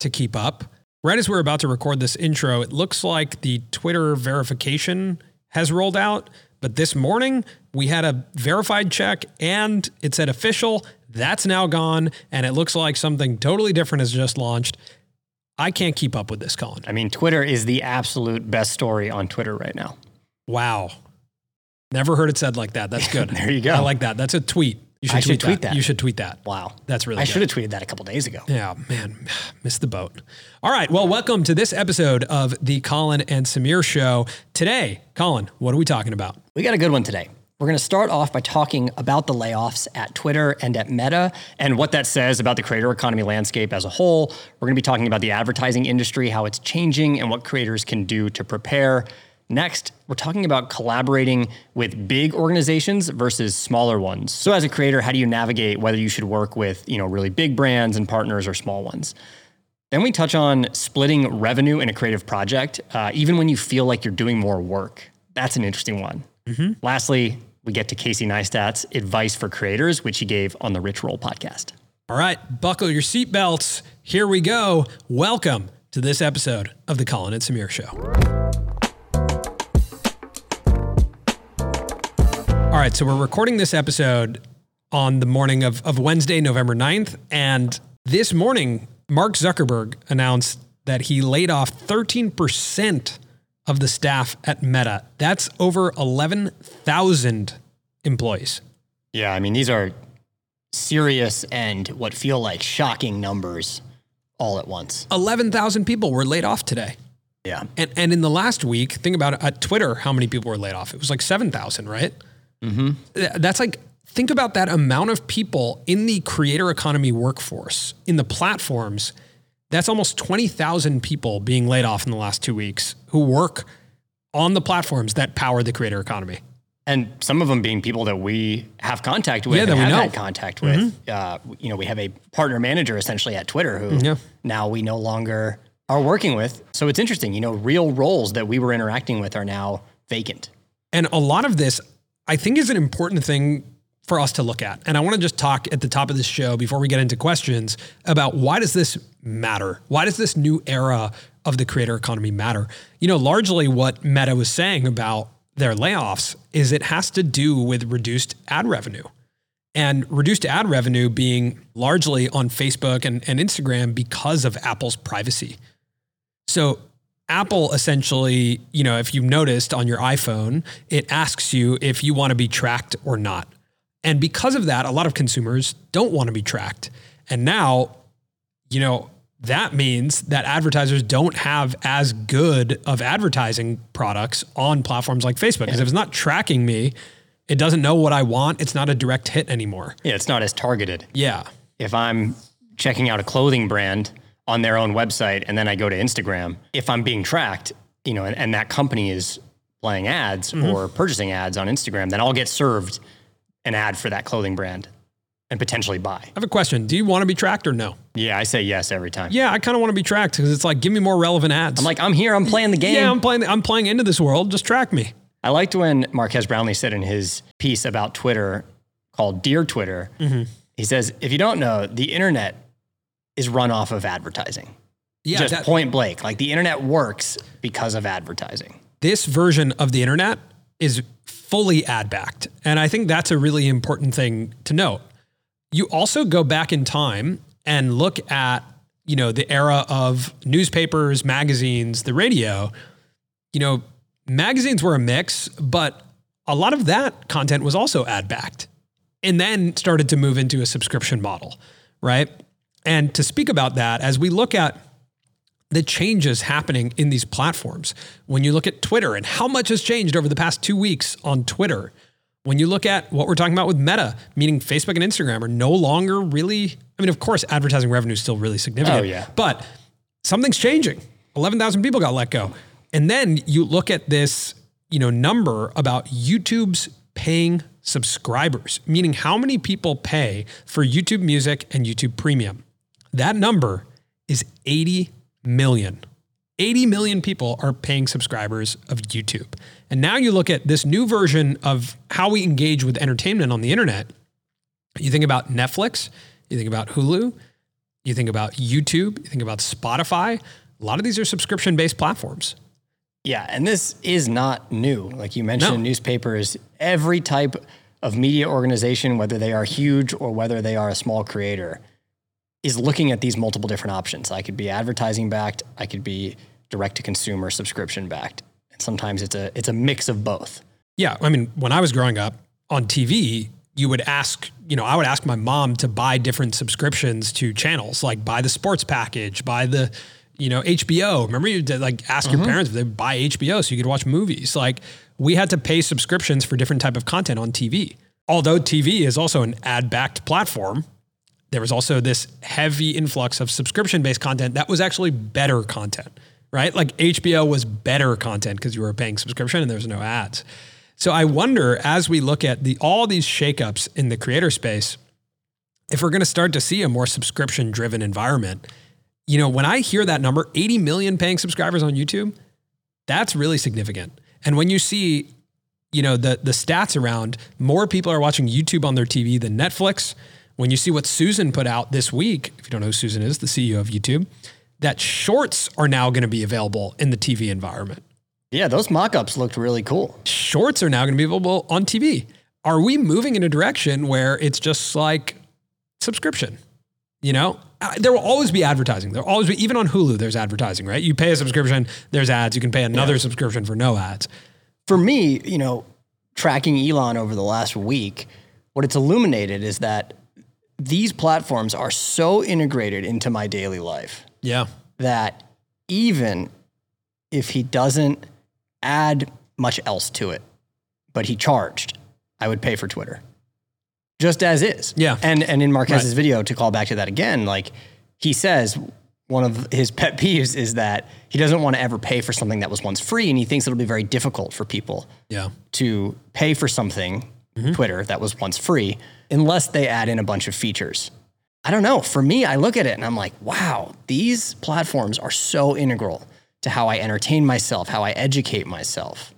to keep up. Right as we're about to record this intro, it looks like the Twitter verification has rolled out. But this morning, we had a verified check and it said official. That's now gone. And it looks like something totally different has just launched. I can't keep up with this, Colin. I mean, Twitter is the absolute best story on Twitter right now. Wow. Never heard it said like that. That's good. there you go. I like that. That's a tweet. You should, I tweet, should tweet that. that. You should tweet that. Wow. That's really I good. should have tweeted that a couple days ago. Yeah, man, missed the boat. All right. Well, welcome to this episode of the Colin and Samir Show. Today, Colin, what are we talking about? We got a good one today. We're going to start off by talking about the layoffs at Twitter and at Meta and what that says about the creator economy landscape as a whole. We're going to be talking about the advertising industry, how it's changing, and what creators can do to prepare. Next, we're talking about collaborating with big organizations versus smaller ones. So as a creator, how do you navigate whether you should work with, you know, really big brands and partners or small ones? Then we touch on splitting revenue in a creative project, uh, even when you feel like you're doing more work. That's an interesting one. Lastly, we get to Casey Neistat's advice for creators, which he gave on the Rich Roll podcast. All right, buckle your seatbelts. Here we go. Welcome to this episode of the Colin and Samir Show. All right, so we're recording this episode on the morning of, of Wednesday, November 9th. And this morning, Mark Zuckerberg announced that he laid off 13% of the staff at Meta. That's over 11,000 employees. Yeah, I mean, these are serious and what feel like shocking numbers all at once. 11,000 people were laid off today. Yeah. And, and in the last week, think about it, at Twitter, how many people were laid off? It was like 7,000, right? Mm-hmm. That's like, think about that amount of people in the creator economy workforce, in the platforms. That's almost 20,000 people being laid off in the last two weeks who work on the platforms that power the creator economy. And some of them being people that we have contact with Yeah, that we have know. had contact with. Uh, you know, we have a partner manager essentially at Twitter who Yeah. now we no longer are working with. So it's interesting, you know, real roles that we were interacting with are now vacant. And a lot of this, I think, is an important thing for us to look at. And I want to just talk at the top of this show before we get into questions about why does this matter? Why does this new era of the creator economy matter? You know, largely what Meta was saying about their layoffs is it has to do with reduced ad revenue. And reduced ad revenue being largely on Facebook and, and Instagram because of Apple's privacy. So Apple essentially, you know, if you've noticed on your iPhone, it asks you if you want to be tracked or not. And because of that, a lot of consumers don't want to be tracked. And now, you know, that means that advertisers don't have as good of advertising products on platforms like Facebook. Because if it's not tracking me, it doesn't know what I want. It's not a direct hit anymore. Yeah, it's not as targeted. Yeah. If I'm checking out a clothing brand on their own website and then I go to Instagram, if I'm being tracked, you know, and, and that company is playing ads Mm-hmm. or purchasing ads on Instagram, then I'll get served an ad for that clothing brand and potentially buy. I have a question. Do you want to be tracked or no? Yeah, I say yes every time. Yeah, I kind of want to be tracked because it's like, give me more relevant ads. I'm like, I'm here, I'm playing the game. yeah, I'm playing. I'm playing into this world. Just track me. I liked when Marques Brownlee said in his piece about Twitter called Dear Twitter, Mm-hmm. he says, if you don't know, the internet is run off of advertising. Yeah, Just that- point blank. Like the internet works because of advertising. this version of the internet is fully ad backed, and I think that's a really important thing to note. You also go back in time and look at you know the era of newspapers, magazines, the radio. You know, magazines were a mix, but a lot of that content was also ad backed and then started to move into a subscription model, right? And to speak about that, as we look at the changes happening in these platforms. When you look at Twitter and how much has changed over the past two weeks on Twitter, when you look at what we're talking about with Meta, meaning Facebook and Instagram are no longer really, I mean, of course, advertising revenue is still really significant. Oh, yeah. But something's changing. 11,000 people got let go. And then you look at this, you know, number about YouTube's paying subscribers, meaning how many people pay for YouTube Music and YouTube Premium. That number is 80 million. 80 million people are paying subscribers of YouTube. And now you look at this new version of how we engage with entertainment on the internet. You think about Netflix, you think about Hulu, you think about YouTube, you think about Spotify. A lot of these are subscription based platforms. Yeah, and this is not new. Like you mentioned, No. newspapers, every type of media organization, whether they are huge or whether they are a small creator, is looking at these multiple different options. I could be advertising backed, I could be direct to consumer subscription backed. And sometimes it's a it's a mix of both. Yeah. I mean, when I was growing up on TV, you would ask, you know, I would ask my mom to buy different subscriptions to channels, like buy the sports package, buy the, you know, HBO. Remember you did like ask your mm-hmm. parents if they buy HBO so you could watch movies. Like we had to pay subscriptions for different type of content on TV. Although TV is also an ad backed platform, there was also this heavy influx of subscription based content that was actually better content, right? Like HBO was better content because you were paying subscription and there was no ads. So I wonder as we look at the all these shakeups in the creator space, if we're going to start to see a more subscription driven environment, you know, when I hear that number, 80 million paying subscribers on YouTube, that's really significant. And when you see, you know, the the stats around more people are watching YouTube on their TV than Netflix, when you see what Susan put out this week, if you don't know who Susan is, the CEO of YouTube, that shorts are now going to be available in the TV environment. Yeah, those mock-ups looked really cool. Shorts are now going to be available on TV. Are we moving in a direction where it's just like subscription? You know, Uh, there will always be advertising. There will always be, even on Hulu, there's advertising, right? You pay a subscription, there's ads. You can pay another subscription for no ads. For me, you know, tracking Elon over the last week, what it's illuminated is that these platforms are so integrated into my daily life Yeah. that even if he doesn't add much else to it, but he charged, I would pay for Twitter. Just as is. Yeah. And and in Marques's video, to call back to that again, like he says one of his pet peeves is that he doesn't want to ever pay for something that was once free and he thinks it'll be very difficult for people Yeah. to pay for something, Mm-hmm. Twitter, that was once free, unless they add in a bunch of features. I don't know. For me, I look at it and I'm like, wow, these platforms are so integral to how I entertain myself, how I educate myself,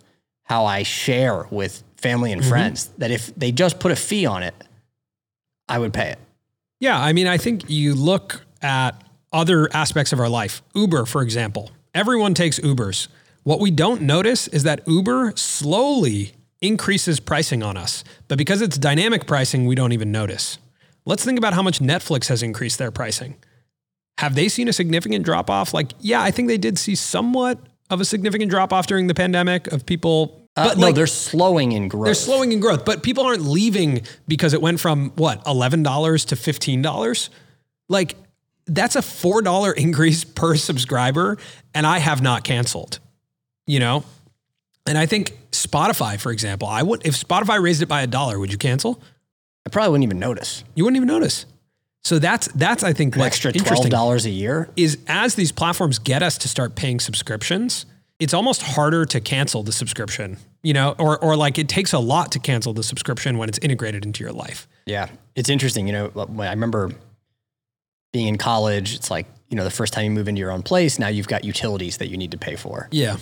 how I share with family and mm-hmm. friends, that if they just put a fee on it, I would pay it. Yeah, I mean, I think you look at other aspects of our life. Uber, for example. Everyone takes Ubers. What we don't notice is that Uber slowly increases pricing on us. But because it's dynamic pricing, we don't even notice. Let's think about how much Netflix has increased their pricing. Have they seen a significant drop off? Like, yeah, I think they did see somewhat of a significant drop off during the pandemic of people. Uh, But no, like, they're slowing in growth. they're slowing in growth, but people aren't leaving because it went from what, $11 to $15? Like that's a $4 increase per subscriber and I have not canceled. You know? And I think Spotify, for example, I would if Spotify raised it by a dollar, would you cancel? I probably wouldn't even notice. You wouldn't even notice. So that's that's I think An what's extra interesting $12 a year. is as these platforms get us to start paying subscriptions, it's almost harder to cancel the subscription, you know, or or like it takes a lot to cancel the subscription when it's integrated into your life. Yeah, it's interesting. You know, I remember being in college. It's like you know the first time you move into your own place, now you've got utilities that you need to pay for, Yeah.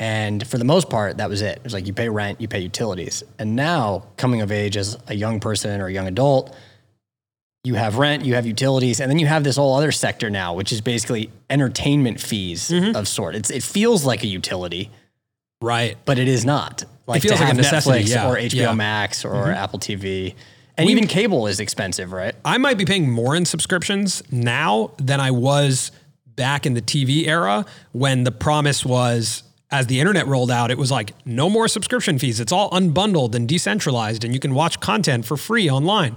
And for the most part, that was it. It was like you pay rent, you pay utilities, and now coming of age as a young person or a young adult, you have rent, you have utilities, and then you have this whole other sector now, which is basically entertainment fees of sort. It's it feels like a utility, Right. but it is not. Like feels to like a have necessity, Netflix yeah, or HBO yeah. Mm-hmm. Max or Apple TV, and even cable is expensive, right? I might be paying more in subscriptions now than I was back in the TV era when the promise was as the internet rolled out, it was like no more subscription fees. It's all unbundled and decentralized, and you can watch content for free online.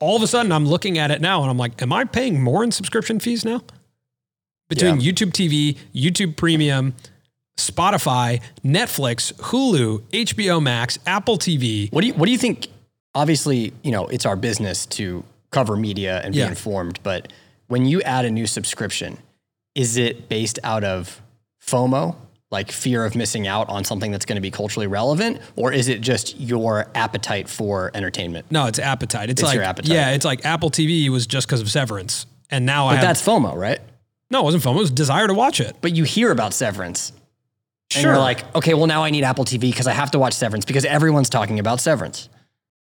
All of a sudden, I'm looking at it now and I'm like, am I paying more in subscription fees now? between Yeah. YouTube TV, YouTube Premium, Spotify, Netflix, Hulu, HBO Max, Apple TV. What do you What do you think? Obviously, you know it's our business to cover media and be Yeah. informed. But when you add a new subscription, is it based out of FOMO, like fear of missing out on something that's going to be culturally relevant, or is it just your appetite for entertainment? No, it's appetite. It's, It's like your appetite. yeah, it's like Apple TV was just because of Severance, and now I But have that's FOMO, right? no, it wasn't fomo It was desire to watch it. But you hear about Severance, and Sure, you're like, okay, well now I need Apple TV because I have to watch Severance because everyone's talking about Severance.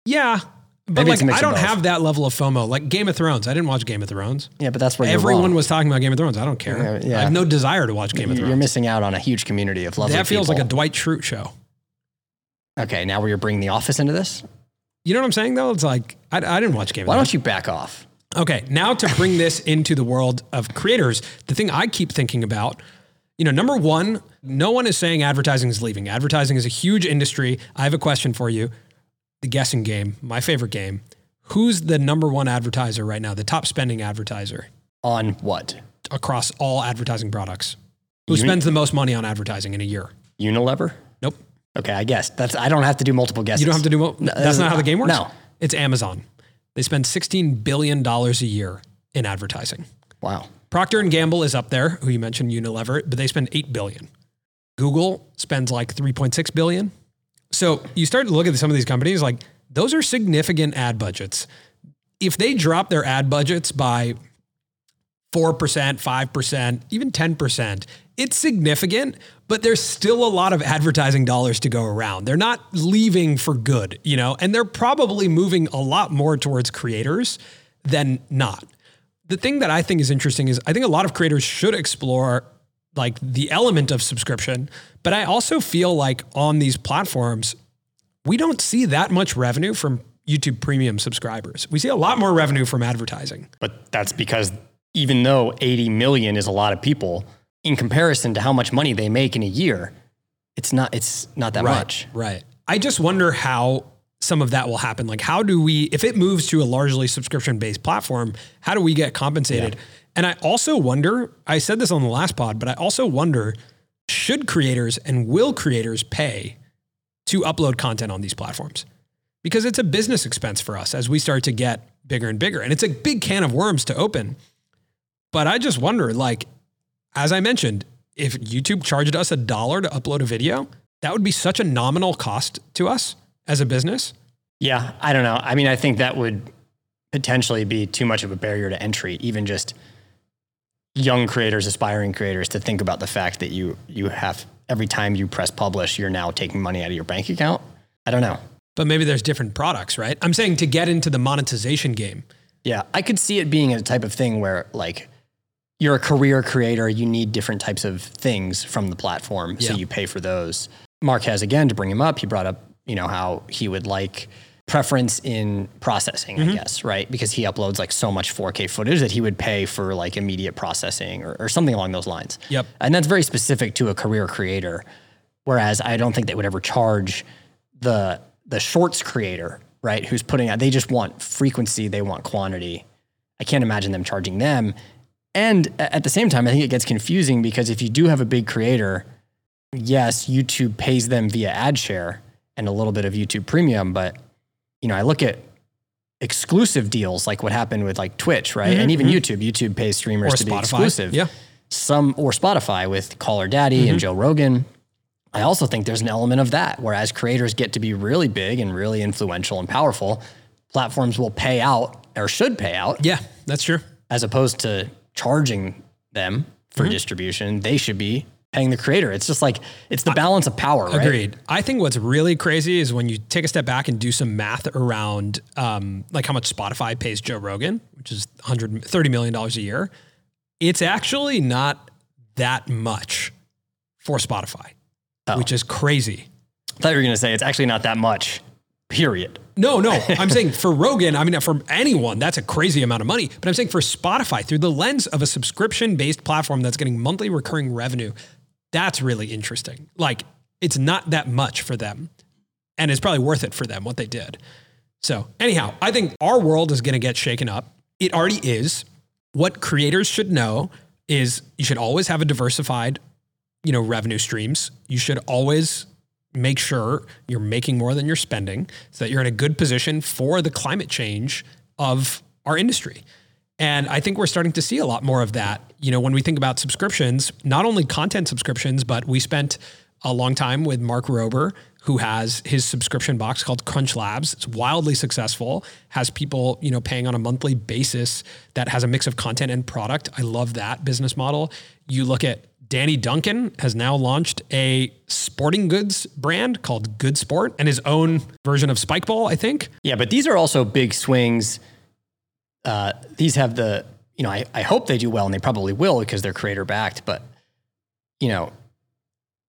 yeah, but Maybe like it's a mix I don't have that level of FOMO. Like Game of Thrones, I didn't watch Game of Thrones. Yeah, but that's where Everyone was talking about Game of Thrones. I don't care. Yeah, yeah. I have no desire to watch Game of Thrones. You're missing out on a huge community of lovely that feels like a. Dwight Schrute show. okay, now we're bringing The Office into this. You know what I'm saying though? It's like I, I didn't watch Game of Thrones. Why don't you back off? Okay, now to bring this into the world of creators, the thing I keep thinking about, you know, number one, no one is saying advertising is leaving. Advertising is a huge industry. I have a question for you. The guessing game, my favorite game. Who's the number one advertiser right now, the top spending advertiser On what? across all advertising products? Who Uni- spends the most money on advertising in a year? Unilever? Nope. Okay, I guess that's. I don't have to do multiple guesses. You don't have to do mo- That's not how the game works? No. It's Amazon. They spend $16 billion a year in advertising. Wow. Procter and Gamble is up there, who you mentioned Unilever, but they spend 8 billion. Google spends like 3.6 billion. So you start to look at some of these companies like those are significant ad budgets. If they drop their ad budgets by 4%, 5%, even 10%, it's significant, but there's still a lot of advertising dollars to go around. They're not leaving for good, you know, and they're probably moving a lot more towards creators than not. The thing that I think is interesting is I think a lot of creators should explore like the element of subscription, but I also feel like on these platforms, we don't see that much revenue from YouTube premium subscribers. We see a lot more revenue from advertising. But that's because even though 80 million is a lot of people, in comparison to how much money they make in a year, it's not. It's not that much. Right. I just wonder how some of that will happen. Like, how do we, if it moves to a largely subscription based platform, how do we get compensated? And I also wonder, I said this on the last pod, but I also wonder should creators and will creators pay to upload content on these platforms? Because it's a business expense for us as we start to get bigger and bigger. And it's a big can of worms to open. But I just wonder, like, as I mentioned, if YouTube charged us a dollar to upload a video, that would be such a nominal cost to us as a business. Yeah, I don't know. I mean, I think that would potentially be too much of a barrier to entry, even just young creators, aspiring creators, to think about the fact that you you have every time you press publish, you're now taking money out of your bank account. I don't know. But maybe there's different products, right? I'm saying to get into the monetization game. Yeah, I could see it being a type of thing where like you're a career creator, you need different types of things from the platform, so you pay for those. Marques again to bring him up. He brought up, you know, how he would like preference in processing, Mm-hmm. I guess, right? Because he uploads like so much 4K footage that he would pay for like immediate processing or, or something along those lines. Yep. And that's very specific to a career creator. Whereas I don't think they would ever charge the the shorts creator, right? Who's putting out they just want frequency, they want quantity. I can't imagine them charging them. And at the same time, I think it gets confusing because if you do have a big creator, yes, YouTube pays them via ad share and a little bit of YouTube premium, but you know, I look at exclusive deals like what happened with like Twitch, right? And mm-hmm, even mm-hmm. YouTube, YouTube pays streamers Or to be exclusive Yeah. some or Spotify with Call Her Daddy and mm-hmm. Joe Rogan. I also think there's an element of that. Whereas creators get to be really big and really influential and powerful, platforms will pay out or should pay out Yeah, that's true. as opposed to charging them for distribution. They should be paying the creator. It's just like it's the balance of power, right? Agreed. I think what's really crazy is when you take a step back and do some math around um, like how much Spotify pays Joe Rogan, which is $130 million a year. It's actually not that much for Spotify, Oh. which is crazy. I thought you were going to say it's actually not that much. Period. No, no. I'm saying for Rogan, I mean, for anyone, that's a crazy amount of money. But I'm saying for Spotify, through the lens of a subscription based platform that's getting monthly recurring revenue, that's really interesting. Like, it's not that much for them. And it's probably worth it for them, what they did. So, anyhow, I think our world is going to get shaken up. It already is. What creators should know is you should always have a diversified, you know, revenue streams. You should always make sure you're making more than you're spending so that you're in a good position for the climate change of our industry. And I think we're starting to see a lot more of that. You know, when we think about subscriptions, not only content subscriptions, but we spent a long time with Mark Rober, who has his subscription box called Crunch Labs. It's wildly successful, has people, you know, paying on a monthly basis that has a mix of content and product. I love that business model. You look at Danny Duncan has now launched a sporting goods brand called Good Sport and his own version of Spike Ball, I think. Yeah, but these are also big swings. Uh, these have the, you know, I, I hope they do well and they probably will because they're creator backed, but, you know,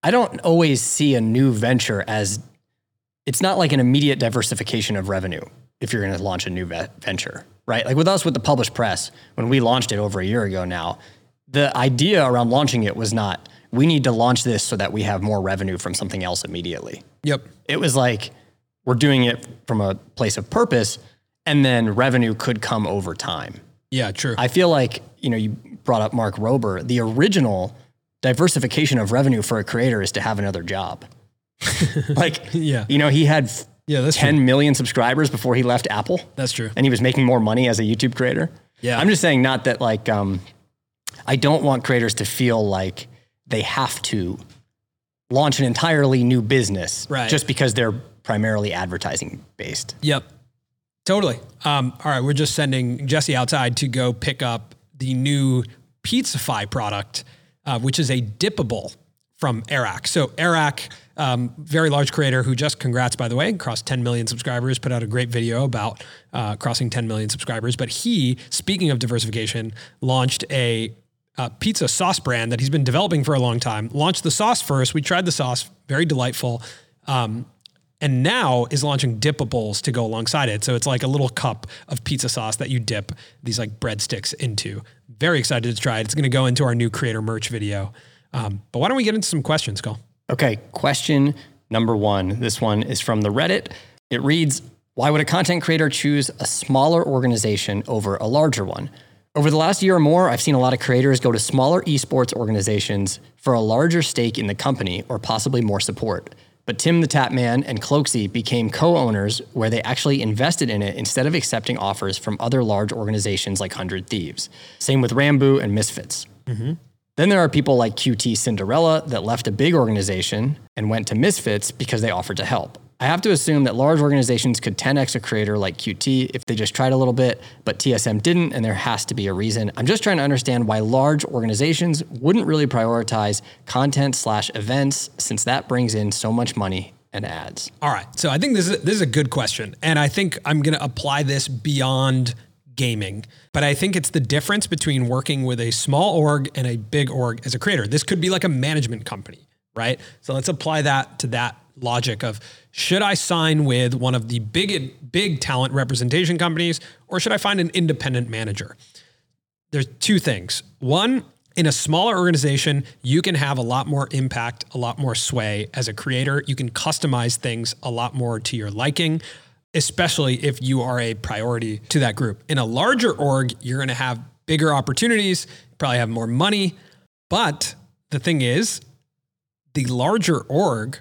I don't always see a new venture as it's not like an immediate diversification of revenue if you're going to launch a new ve- venture, right? Like with us with the Publish Press, when we launched it over a year ago now, the idea around launching it was not we need to launch this so that we have more revenue from something else immediately. Yep. It was like we're doing it from a place of purpose and then revenue could come over time. Yeah, true. I feel like, you know, you brought up Mark Rober, the original diversification of revenue for a creator is to have another job. like, yeah. you know, he had Yeah, that's 10 true. million subscribers before he left Apple That's true. and he was making more money as a YouTube creator. Yeah. I'm just saying, not that like, um, I don't want creators to feel like they have to launch an entirely new business Right. just because they're primarily advertising based. Yep. Totally. Um, all right, we're just sending Jesse outside to go pick up the new Pizzafy product, uh, which is a dippable from Airrack. So Airrack, um, very large creator who just congrats by the way, crossed 10 million subscribers, put out a great video about uh, crossing 10 million subscribers. But he, speaking of diversification, launched a pizza sauce brand that he's been developing for a long time. Launched the sauce first. We tried the sauce, very delightful. Um, and now is launching dippables to go alongside it. So it's like a little cup of pizza sauce that you dip these like breadsticks into. Very excited to try it. It's going to go into our new creator merch video. Um, but why don't we get into some questions, Cole? Okay, question number one. This one is from the Reddit. It reads Why would a content creator choose a smaller organization over a larger one? Over the last year or more, I've seen a lot of creators go to smaller esports organizations for a larger stake in the company or possibly more support. But TimTheTatman and Cloakzy became co owners where they actually invested in it instead of accepting offers from other large organizations like 100 Thieves. Same with Rambo and Misfits. Mm-hmm. Then there are people like QT Cinderella that left a big organization and went to Misfits because they offered to help. I have to assume that large organizations could 10x a creator like QT if they just tried a little bit, but TSM didn't, and there has to be a reason. I'm just trying to understand why large organizations wouldn't really prioritize content slash events since that brings in so much money and ads. All right. So I think this is this is a good question, and I think I'm going to apply this beyond gaming. But I think it's the difference between working with a small org and a big org as a creator. This could be like a management company, right? So let's apply that to that logic of should I sign with one of the big big talent representation companies or should I find an independent manager? there's two things. One, in a smaller organization, you can have a lot more impact, a lot more sway as a creator. You can customize things a lot more to your liking, especially if you are a priority to that group. In a larger org, you're going to have bigger opportunities, probably have more money. But the thing is, the larger org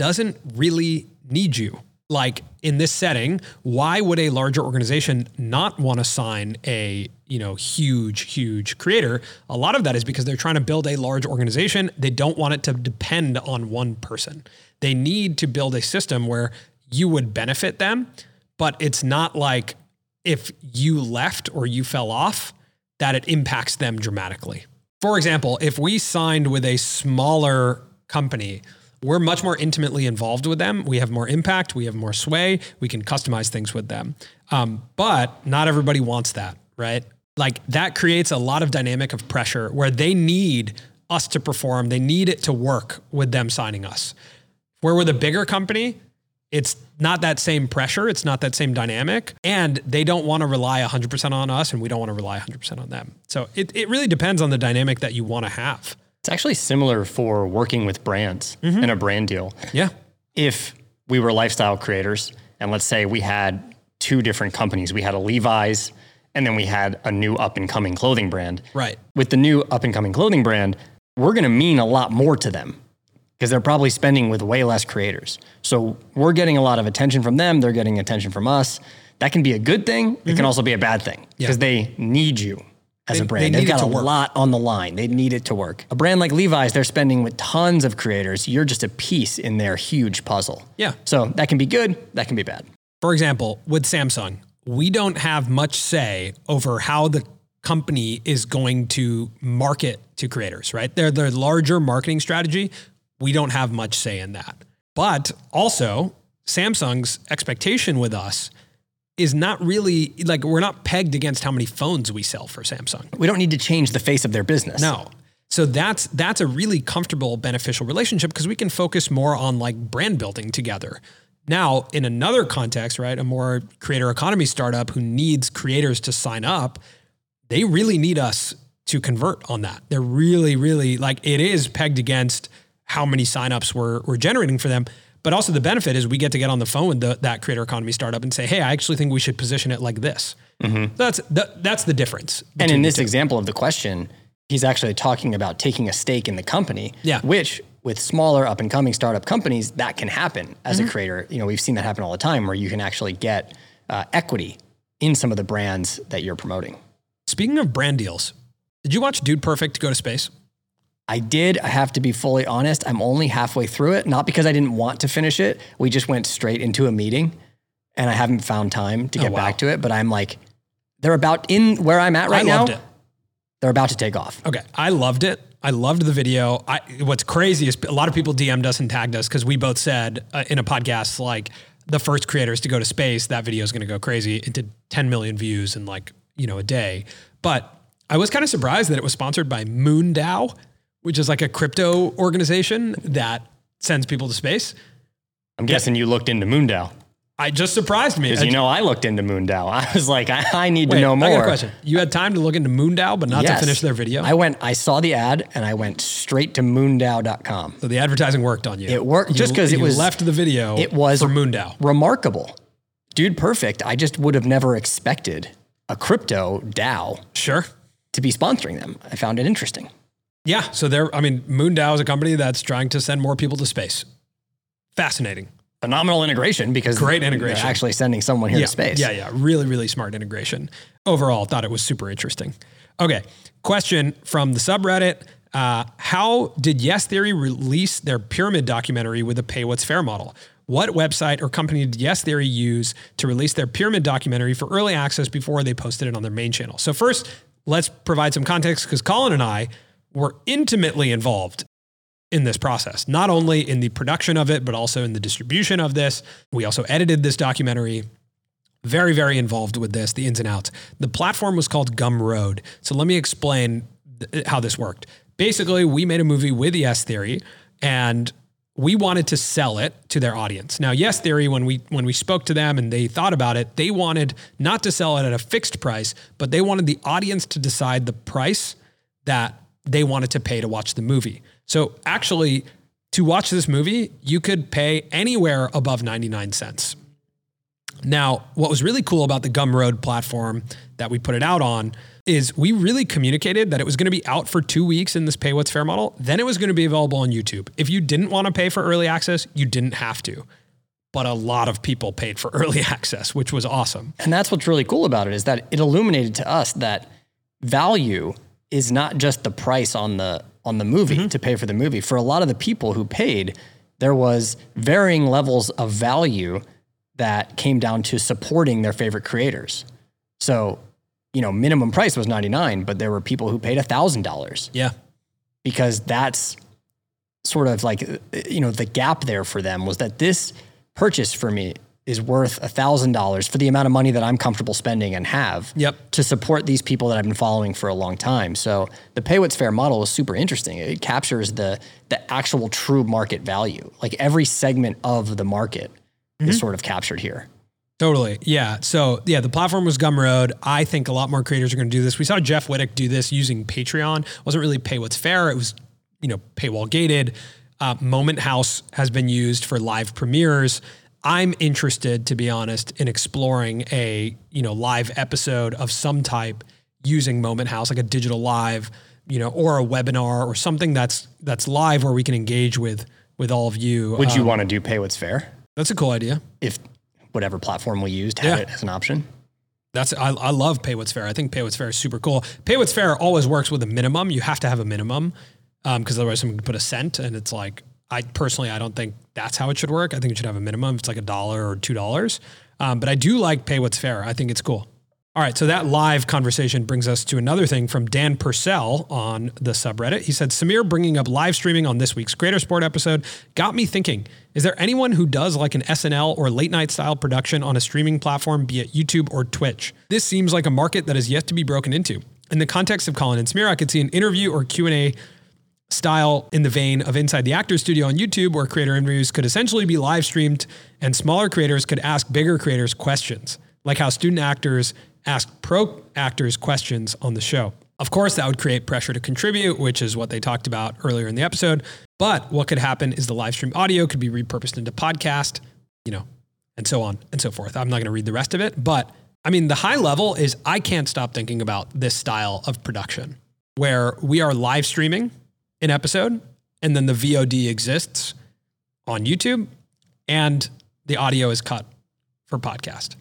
doesn't really need you. Like in this setting, why would a larger organization not want to sign a, you know, huge huge creator? A lot of that is because they're trying to build a large organization. They don't want it to depend on one person. They need to build a system where you would benefit them, but it's not like if you left or you fell off that it impacts them dramatically. For example, if we signed with a smaller company, we're much more intimately involved with them. We have more impact. We have more sway. We can customize things with them. Um, but not everybody wants that, right? Like that creates a lot of dynamic of pressure where they need us to perform. They need it to work with them signing us. Where with a bigger company, it's not that same pressure. It's not that same dynamic. And they don't want to rely 100% on us, and we don't want to rely 100% on them. So it, it really depends on the dynamic that you want to have. It's actually similar for working with brands mm-hmm. in a brand deal. Yeah. if we were lifestyle creators and let's say we had two different companies we had a levi's and then we had a new up and coming clothing brand. Right. With the new up and coming clothing brand, we're going to mean a lot more to them because they're probably spending with way less creators. So we're getting a lot of attention from them. They're getting attention from us. That can be a good thing. It can mm-hmm. also be a bad thing because they need you as They- a brand. they They've got a work. lot on the line. They need it to work. A brand like Levi's, they're spending with tons of creators. You're just a piece in their huge puzzle. Yeah. So that can be good. That can be bad. For example, with Samsung, we don't have much say over how the company is going to market to creators, right? They're their larger marketing strategy. We don't have much say in that. But also, Samsung's expectation with us is not really like we're not pegged against how many phones we sell for Samsung. We don't need to change the face of their business. No. So that's that's a really comfortable beneficial relationship because we can focus more on like brand building together. Now, in another context, right, a more creator economy startup who needs creators to sign up, they really need us to convert on that. They're really, really like it is pegged against how many signups we're, we're generating for them. But also the benefit is we get to get on the phone with the, that creator economy startup and say, hey, I actually think we should position it like this. So that's that, that's the difference. And in this two. example of the question, he's actually talking about taking a stake in the company. Yeah. Which with smaller up and coming startup companies, that can happen as Mm-hmm. a creator. You know, we've seen that happen all the time where you can actually get uh, equity in some of the brands that you're promoting. Speaking of brand deals, did you watch Dude Perfect go to space? I did. I have to be fully honest. I'm only halfway through it, not because I didn't want to finish it. We just went straight into a meeting and I haven't found time to get wow. back to it. But I'm like, they're about in where I'm at right I now. loved it. They're about to take off. Okay, I loved it. I loved the video. I what's crazy is a lot of people DM'd us and tagged us because we both said uh, in a podcast like the first creators to go to space, that video is going to go crazy. It did 10 million views in like you know a day. But I was kind of surprised that it was sponsored by MoonDAO, which is like a crypto organization that sends people to space. I'm guessing you looked into Moondao. I just surprised me. Because you know, I looked into Moondao. I was like, I, I need to know more. I got a question. You had time to look into MoonDAO, but not Yes. to finish their video. I went, I saw the ad and I went straight to moondao.com. so the advertising worked on you. It worked You- just 'cause it was- left the video. it was- for MoonDAO. Remarkable. Dude, perfect. I just would have never expected a crypto DAO Sure. to be sponsoring them. I found it interesting. Yeah. So they're, I mean, MoonDAO is a company that's trying to send more people to space. Fascinating. Phenomenal integration because Great they're integration. actually sending someone here yeah. to space. Yeah. Yeah. Really, really smart integration. Overall, thought it was super interesting. Okay. Question from the subreddit. Uh, how did Yes Theory release their pyramid documentary with a pay what's fair model? What website or company did Yes Theory use to release their pyramid documentary for early access before they posted it on their main channel? So first, let's provide some context because Colin and I were intimately involved in this process, not only in the production of it, but also in the distribution of this. We also edited this documentary. Very, very involved with this, the ins and outs. The platform was called Gumroad. So let me explain th- how this worked. Basically, we made a movie with Yes Theory, and we wanted to sell it to their audience. Now, Yes Theory, when we when we spoke to them and they thought about it, they wanted not to sell it at a fixed price, but they wanted the audience to decide the price that they wanted to pay to watch the movie. So actually, to watch this movie, you could pay anywhere above 99 cents. Now, what was really cool about the Gumroad platform that we put it out on is we really communicated that it was going to be out for two weeks in this pay what's fair model. Then it was going to be available on YouTube. If you didn't want to pay for early access, you didn't have to. But a lot of people paid for early access, which was awesome. And that's what's really cool about it is that it illuminated to us that value is not just the price on the on the movie mm-hmm. to pay for the movie. For a lot of the people who paid, there was varying levels of value that came down to supporting their favorite creators. So, you know, minimum price was 99, but there were people who paid $1000 Yeah. because that's sort of like you know the gap there for them was that this purchase for me is worth $1000 for the amount of money that I'm comfortable spending and have Yep. to support these people that I've been following for a long time. So the pay what's fair model is super interesting. It captures the the actual true market value. Like every segment of the market is sort of captured here. Totally. Yeah. So yeah, the platform was Gumroad. I think a lot more creators are going to do this. We saw Jeff Wittek do this using Patreon. It wasn't really pay what's fair. It was, you know, paywall gated. Uh, Moment House has been used for live premieres. I'm interested, to be honest, in exploring a you know live episode of some type using Moment House, like a digital live, you know, or a webinar or something that's that's live where we can engage with with all of you. Would you um, want to do pay what's fair That's a cool idea. if whatever platform we used had Yeah. it as an option? That's I, I love Pay What's Fair. I think Pay What's Fair is super cool. Pay What's Fair always works with a minimum. You have to have a minimum um, because otherwise someone can put a cent, and it's like I personally I don't think that's how it should work. I think it should have a minimum. It's like a dollar or two dollars. Um, but I do like Pay What's Fair. I think it's cool. All right, so that live conversation brings us to another thing from Dan Purcell on the subreddit. He said, Samir bringing up live streaming on this week's Greater Sport episode got me thinking is there anyone who does like an SNL or late night style production on a streaming platform, be it YouTube or Twitch? This seems like a market that is yet to be broken into. In the context of Colin and Samir, I could see an interview or Q&A style in the vein of Inside the Actors Studio on YouTube, where creator interviews could essentially be live streamed and smaller creators could ask bigger creators questions, like how student actors ask pro actors questions on the show. Of course, that would create pressure to contribute, which is what they talked about earlier in the episode. But what could happen is the live stream audio could be repurposed into podcast, you know, and so on and so forth. I'm not going to read the rest of it, but I mean, the high level is I can't stop thinking about this style of production where we are live streaming an episode and then the VOD exists on YouTube and the audio is cut for podcast.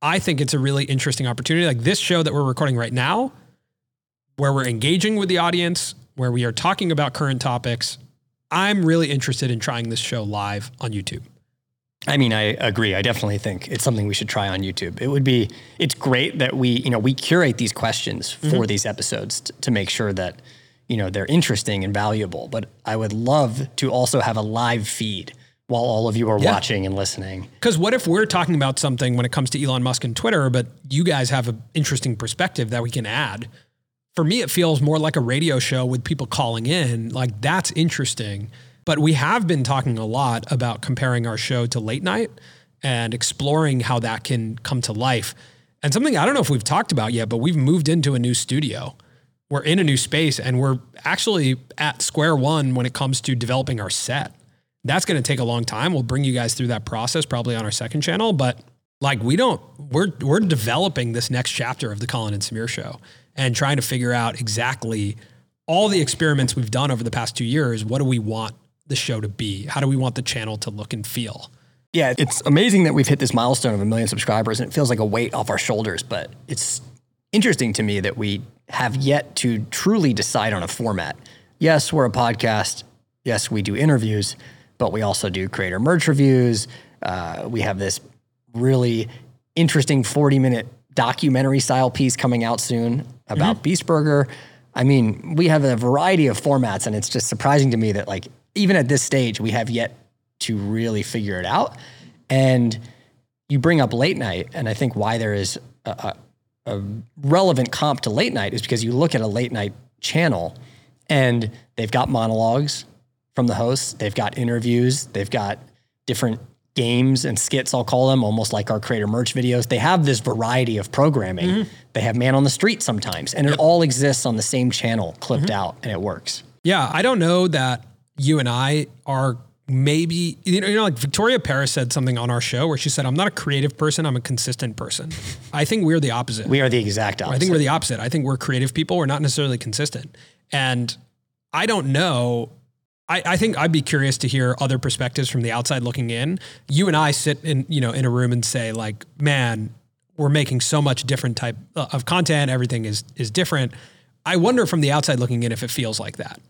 I think it's a really interesting opportunity. Like this show that we're recording right now, where we're engaging with the audience, where we are talking about current topics. I'm really interested in trying this show live on YouTube. I mean, I agree. I definitely think it's something we should try on YouTube. It would be, it's great that we, you know, we curate these questions for mm-hmm. these episodes t- to make sure that, you know, they're interesting and valuable. But I would love to also have a live feed while all of you are Yeah. watching and listening. Because what if we're talking about something when it comes to Elon Musk and Twitter, but you guys have an interesting perspective that we can add? For me, it feels more like a radio show with people calling in. Like that's interesting. But we have been talking a lot about comparing our show to late night and exploring how that can come to life. And something I don't know if we've talked about yet, but we've moved into a new studio. We're in a new space and we're actually at square one when it comes to developing our set that's going to take a long time. We'll bring you guys through that process probably on our second channel, but like we don't we're we're developing this next chapter of the Colin and Samir show and trying to figure out exactly all the experiments we've done over the past 2 years, what do we want the show to be? How do we want the channel to look and feel? Yeah, it's amazing that we've hit this milestone of a million subscribers and it feels like a weight off our shoulders, but it's interesting to me that we have yet to truly decide on a format. Yes, we're a podcast. Yes, we do interviews, but we also do creator merch reviews. Uh, we have this really interesting 40 minute documentary style piece coming out soon about Beast Burger. I mean, we have a variety of formats, and it's just surprising to me that, like, even at this stage, we have yet to really figure it out. And you bring up late night, and I think why there is a, a, a relevant comp to late night is because you look at a late night channel and they've got monologues from the hosts, they've got interviews, they've got different games and skits, I'll call them, almost like our creator merch videos. They have this variety of programming. Mm-hmm. They have man on the street sometimes, and it all exists on the same channel, clipped mm-hmm. out, and it works. Yeah, I don't know that you and I are maybe you know, you know like Victoria Paris said something on our show where she said I'm not a creative person, I'm a consistent person. I think we're the opposite. We are the exact opposite. I think we're the opposite. I think we're creative people. We're not necessarily consistent. And I don't know. I, I think I'd be curious to hear other perspectives from the outside looking in. You and I sit in, you know, in a room and say, like, man, we're making so much different type uh, of content. Everything is is different. I wonder from the outside looking in if it feels like that.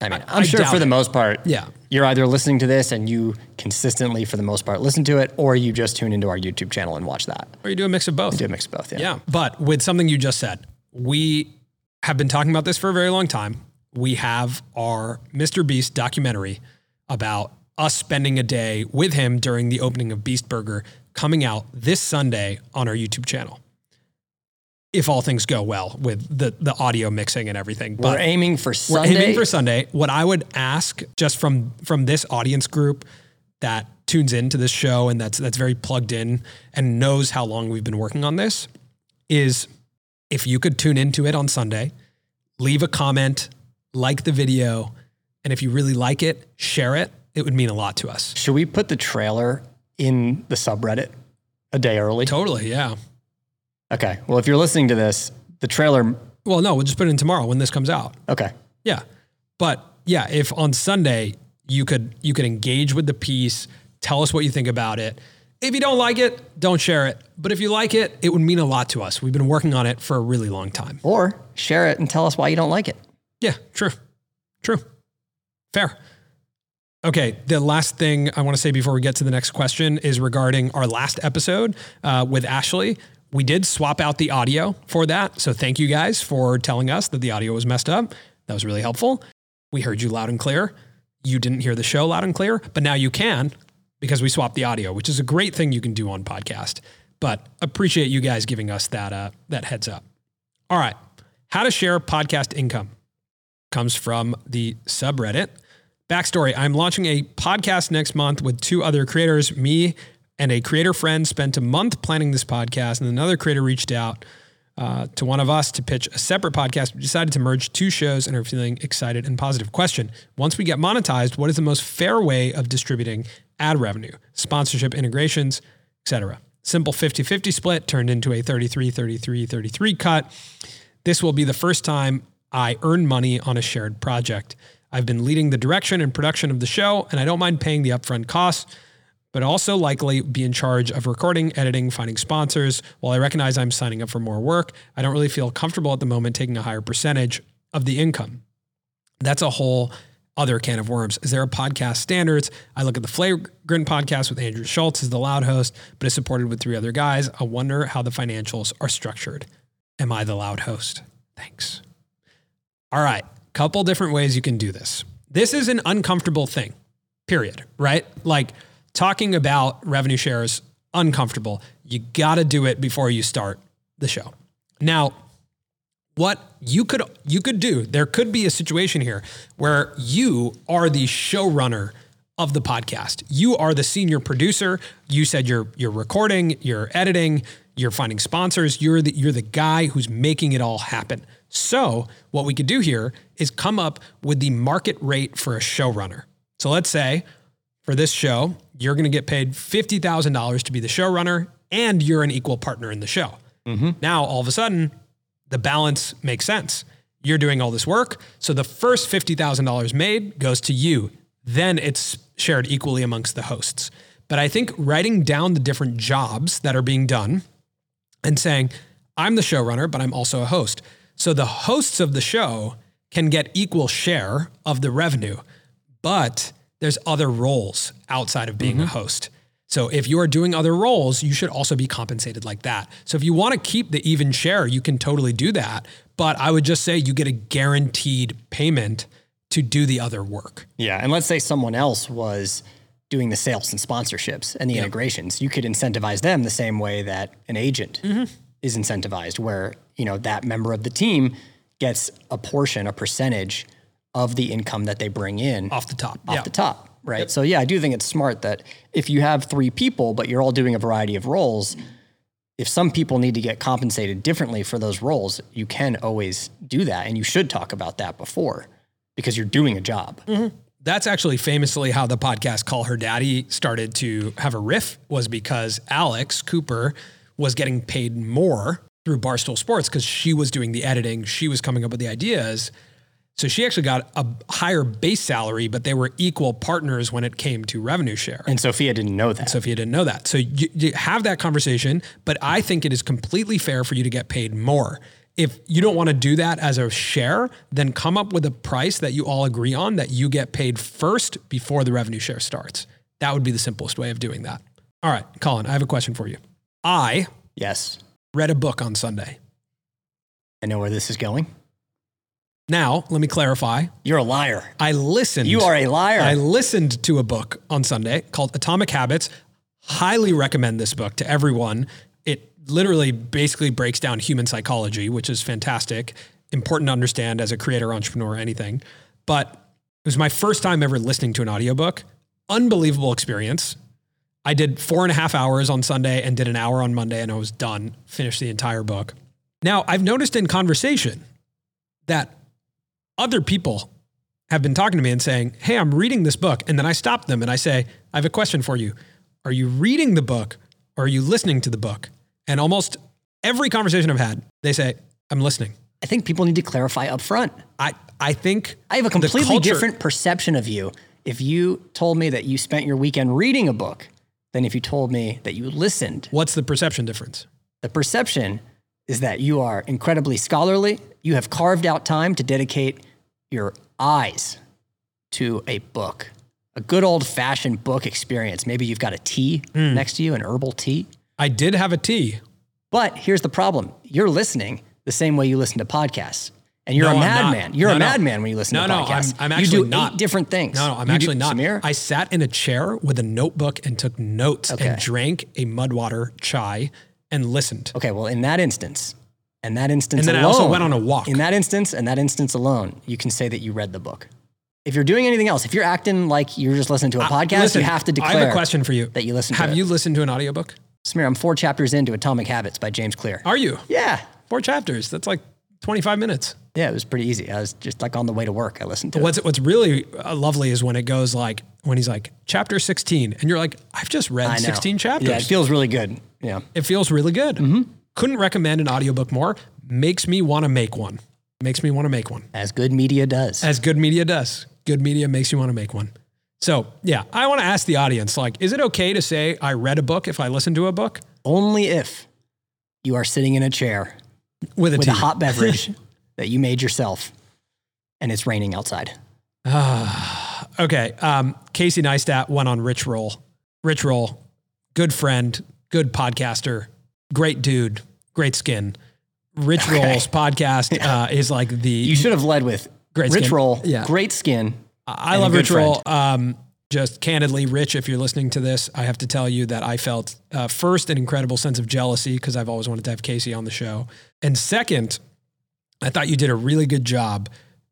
I mean, I I'm sure for the most part, Yeah. you're either listening to this and you consistently, for the most part, listen to it, or you just tune into our YouTube channel and watch that. Or you do a mix of both. Do a mix of both. Yeah. Yeah. But with something you just said, we have been talking about this for a very long time. We have our Mr. Beast documentary about us spending a day with him during the opening of Beast Burger coming out this Sunday on our YouTube channel. If all things go well with the the audio mixing and everything. We're But aiming for Sunday. we're aiming for Sunday. What I would ask just from from this audience group that tunes into this show and that's that's very plugged in and knows how long we've been working on this is if you could tune into it on Sunday, leave a comment, like the video, and if you really like it, share it. It would mean a lot to us. Should we put the trailer in the subreddit a day early? Totally, yeah. Okay. Well, if you're listening to this, the trailer. Well, no, we'll just put it in tomorrow when this comes out. Okay. Yeah. But yeah, if on Sunday you could you could engage with the piece, tell us what you think about it. If you don't like it, don't share it. But if you like it, it would mean a lot to us. We've been working on it for a really long time. Or share it and tell us why you don't like it. Yeah, true. True. Fair. Okay, the last thing I want to say before we get to the next question is regarding our last episode uh, with Ashley. We did swap out the audio for that. So thank you guys for telling us that the audio was messed up. That was really helpful. We heard you loud and clear. You didn't hear the show loud and clear, but now you can because we swapped the audio, which is a great thing you can do on podcast. But appreciate you guys giving us that uh, that heads up. All right, how to share podcast income comes from the subreddit. Backstory: I'm launching a podcast next month with two other creators. Me and a creator friend spent a month planning this podcast, and another creator reached out uh, to one of us to pitch a separate podcast. We decided to merge two shows and are feeling excited and positive. Question Once we get monetized, what is the most fair way of distributing ad revenue, sponsorship integrations, etc.? Simple 50 50 split turned into a 33 33 33 cut. This will be the first time I earn money on a shared project. I've been leading the direction and production of the show, and I don't mind paying the upfront costs but also likely be in charge of recording, editing, finding sponsors. While I recognize I'm signing up for more work, I don't really feel comfortable at the moment taking a higher percentage of the income. That's a whole other can of worms. Is there a podcast standards? I look at the Flagrant podcast with Andrew Schulz as the loud host, but is supported with three other guys. I wonder how the financials are structured. Am I the loud host? Thanks. All right, couple different ways you can do this. This is an uncomfortable thing, period, right? Like, talking about revenue shares uncomfortable. You got to do it before you start the show. Now, what you could you could do, there could be a situation here where you are the showrunner of the podcast. You are the senior producer. You said you're you're recording, you're editing, you're finding sponsors. You're the you're the guy who's making it all happen. So, what we could do here is come up with the market rate for a showrunner. So let's say for this show, you're going to get paid $50,000 to be the showrunner and you're an equal partner in the show. Mm-hmm. Now, all of a sudden, the balance makes sense. You're doing all this work. So the first $50,000 made goes to you. Then it's shared equally amongst the hosts. But I think writing down the different jobs that are being done and saying, I'm the showrunner, but I'm also a host. So the hosts of the show can get equal share of the revenue. But there's other roles outside of being mm-hmm. a host. So if you are doing other roles, you should also be compensated like that. So if you want to keep the even share, you can totally do that. But I would just say you get a guaranteed payment to do the other work. Yeah. And let's say someone else was doing the sales and sponsorships and the yep. integrations. You could incentivize them the same way that an agent mm-hmm. is incentivized, where, you know, that member of the team gets a portion, a percentage of the income that they bring in off the top. Off yeah. the top, right? Yep. So yeah, I do think it's smart that if you have three people, but you're all doing a variety of roles, if some people need to get compensated differently for those roles, you can always do that, and you should talk about that before because you're doing a job. Mm-hmm. That's actually famously how the podcast Call Her Daddy started to have a riff was because Alex Cooper was getting paid more through Barstool Sports because she was doing the editing, she was coming up with the ideas so she actually got a higher base salary, but they were equal partners when it came to revenue share. And Sofia didn't know that. And Sofia didn't know that. So you, you have that conversation, but I think it is completely fair for you to get paid more. If you don't want to do that as a share, then come up with a price that you all agree on that you get paid first before the revenue share starts. That would be the simplest way of doing that. All right, Colin, I have a question for you. I yes read a book on Sunday. I know where this is going. Now, let me clarify. You're a liar. I listened. You are a liar. I listened to a book on Sunday called Atomic Habits. Highly recommend this book to everyone. It literally basically breaks down human psychology, which is fantastic, important to understand as a creator, entrepreneur, anything. But it was my first time ever listening to an audiobook. Unbelievable experience. I did four and a half hours on Sunday and did an hour on Monday, and I was done, finished the entire book. Now, I've noticed in conversation that other people have been talking to me and saying, Hey, I'm reading this book. And then I stop them and I say, I have a question for you. Are you reading the book or are you listening to the book? And almost every conversation I've had, they say, I'm listening. I think people need to clarify up front. I, I think I have a completely culture- different perception of you if you told me that you spent your weekend reading a book than if you told me that you listened. What's the perception difference? The perception is that you are incredibly scholarly. You have carved out time to dedicate your eyes to a book, a good old fashioned book experience. Maybe you've got a tea Hmm. next to you, an herbal tea. I did have a tea. But here's the problem you're listening the same way you listen to podcasts. And you're No, a madman. You're No, a no. madman when you listen No, to no, I'm, podcasts. I'm you actually do not. eight different things. No, no, I'm You actually do, not. Samir? I sat in a chair with a notebook and took notes Okay. and drank a mudwater chai and listened. Okay, well, in that instance, and that instance And then I also went on a walk. In that instance, and that instance alone, you can say that you read the book. If you're doing anything else, if you're acting like you're just listening to a podcast, Listen, you have to declare. I have a question for you. that you listen to Have it. you listened to an audiobook? Samir, I'm four chapters into Atomic Habits by James Clear. Are you? Yeah, Four chapters. That's like 25 minutes. yeah, it was pretty easy. I was just like on the way to work. I listened to it. What's what's really uh, lovely is when it goes like when he's like chapter 16 and you're like I've just read 16 chapters. Yeah, it feels really good. Yeah. it feels really good. Mm-hmm. Couldn't recommend an audiobook more. Makes me want to make one. Makes me want to make one. As good media does. As good media does. Good media makes you want to make one. So, yeah, I want to ask the audience like is it okay to say I read a book if I listen to a book Only if you are sitting in a chair with a with a hot beverage that you made yourself and it's raining outside. Okay. Um, Casey Neistat went on Rich Roll. Rich Roll, good friend, good podcaster, great dude, great skin. Rich Roll's podcast uh, is like the. You should have led with Great Rich skin. Roll, Yeah. great skin. I love Rich Roll. Um, just candidly, Rich, if you're listening to this, I have to tell you that I felt uh, first an incredible sense of jealousy because I've always wanted to have Casey on the show, and second, I thought you did a really good job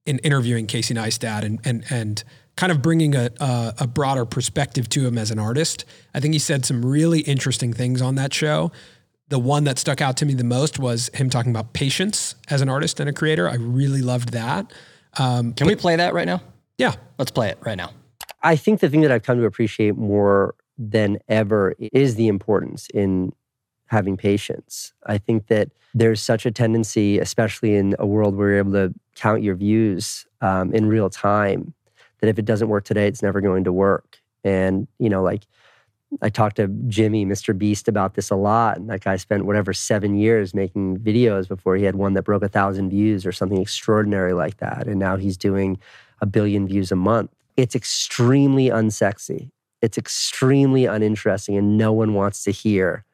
in interviewing Casey Neistat and and and kind of bringing a, a a broader perspective to him as an artist. I think he said some really interesting things on that show. The one that stuck out to me the most was him talking about patience as an artist and a creator. I really loved that. Um, Can we play that right now? yeah, Let's play it right now. I think the thing that I've come to appreciate more than ever is the importance in having patience. I think that there's such a tendency, especially in a world where you're able to count your views um, in real time, that if it doesn't work today, it's never going to work. And, you know, like I talked to Jimmy, Mr. Beast, about this a lot. And that guy spent whatever seven years making videos before he had one that broke a thousand views or something extraordinary like that. And now he's doing a billion views a month. It's extremely unsexy. It's extremely uninteresting, and no one wants to hear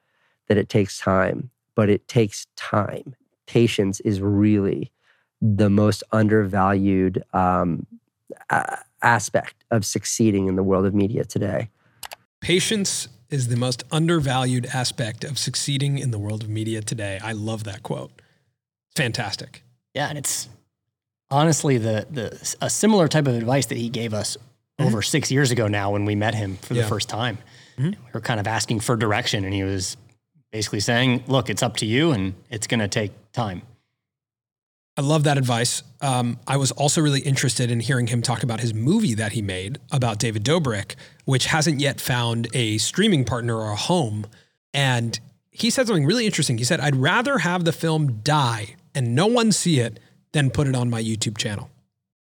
that it takes time, but it takes time. Patience is really the most undervalued um, aspect of succeeding in the world of media today. Patience is the most undervalued aspect of succeeding in the world of media today. I love that quote. Fantastic. Yeah, and it's honestly the the a similar type of advice that he gave us over six years ago now when we met him for Yeah. the first time. Mhm. We were kind of asking for direction, and he was basically saying, "Look, it's up to you, and it's going to take time." I love that advice. Um, I was also really interested in hearing him talk about his movie that he made about David Dobrik, which hasn't yet found a streaming partner or a home. And he said something really interesting. He said, I'd rather have the film die and no one see it than put it on my YouTube channel.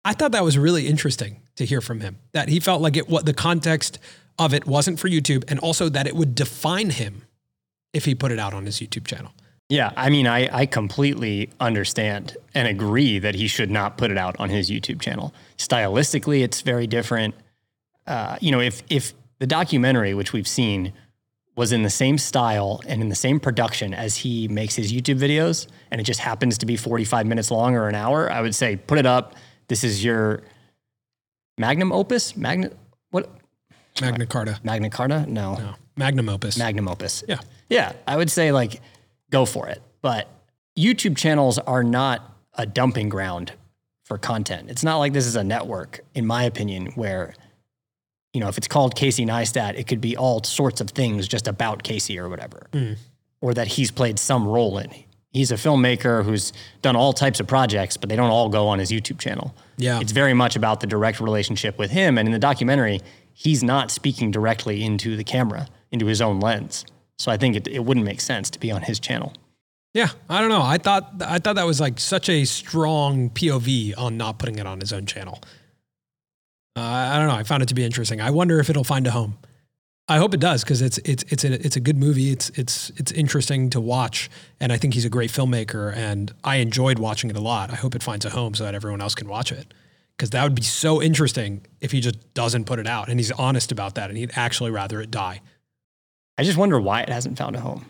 I thought that was really interesting to hear from him, that he felt like it what the context of it wasn't for YouTube and also that it would define him if he put it out on his YouTube channel. Yeah, I mean, I, I completely understand and agree that he should not put it out on his YouTube channel. Stylistically, it's very different. Uh, you know, if if the documentary, which we've seen, was in the same style and in the same production as he makes his YouTube videos, and it just happens to be 45 minutes long or an hour, I would say put it up. This is your magnum opus? Magna what? Magna Carta. Magna Carta? No. No. Magnum opus. Magnum opus. Yeah. Yeah, I would say like go for it. But YouTube channels are not a dumping ground for content. It's not like this is a network, in my opinion, where you know if it's called Casey Neistat, it could be all sorts of things just about Casey or whatever, Mm. or that he's played some role in. He's a filmmaker who's done all types of projects, but they don't all go on his YouTube channel. Yeah. It's very much about the direct relationship with him. And in the documentary, he's not speaking directly into the camera. into his own lens. So I think it, it wouldn't make sense to be on his channel. Yeah, I don't know. I thought I thought that was like such a strong POV on not putting it on his own channel. Uh, I don't know. I found it to be interesting. I wonder if it'll find a home. I hope it does because it's it's it's a it's a good movie. It's it's it's interesting to watch, and I think he's a great filmmaker, and I enjoyed watching it a lot. I hope it finds a home so that everyone else can watch it, because that would be so interesting if he just doesn't put it out and he's honest about that, and he'd actually rather it die. I just wonder why it hasn't found a home.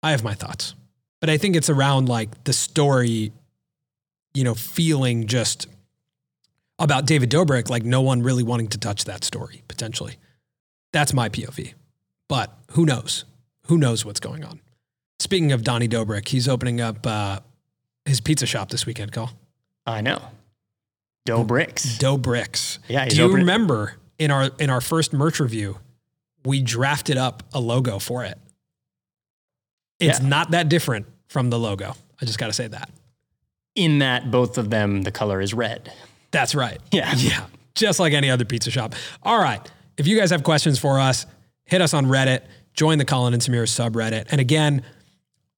I have my thoughts, but I think it's around like the story, you know, feeling just about David Dobrik, like no one really wanting to touch that story potentially. That's my POV. But who knows? Who knows what's going on? Speaking of Donnie Dobrik, he's opening up uh, his pizza shop this weekend, Call. I know. Doughbrik's. Dough Bricks. Yeah, Do you remember in our in our first merch review, we drafted up a logo for it? It's Yeah. not that different from the logo. I just got to say that. In that both of them, the color is red. That's right. Yeah. Yeah. Just like any other pizza shop. All right. If you guys have questions for us, hit us on Reddit, join the Colin and Samir subreddit. And again,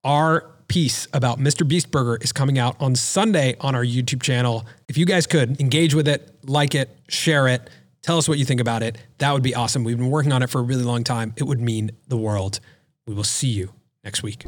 our piece about Mr. Beast Burger is coming out on Sunday on our YouTube channel. If you guys could engage with it, like it, share it, tell us what you think about it, that would be awesome. We've been working on it for a really long time. It would mean the world. We will see you next week.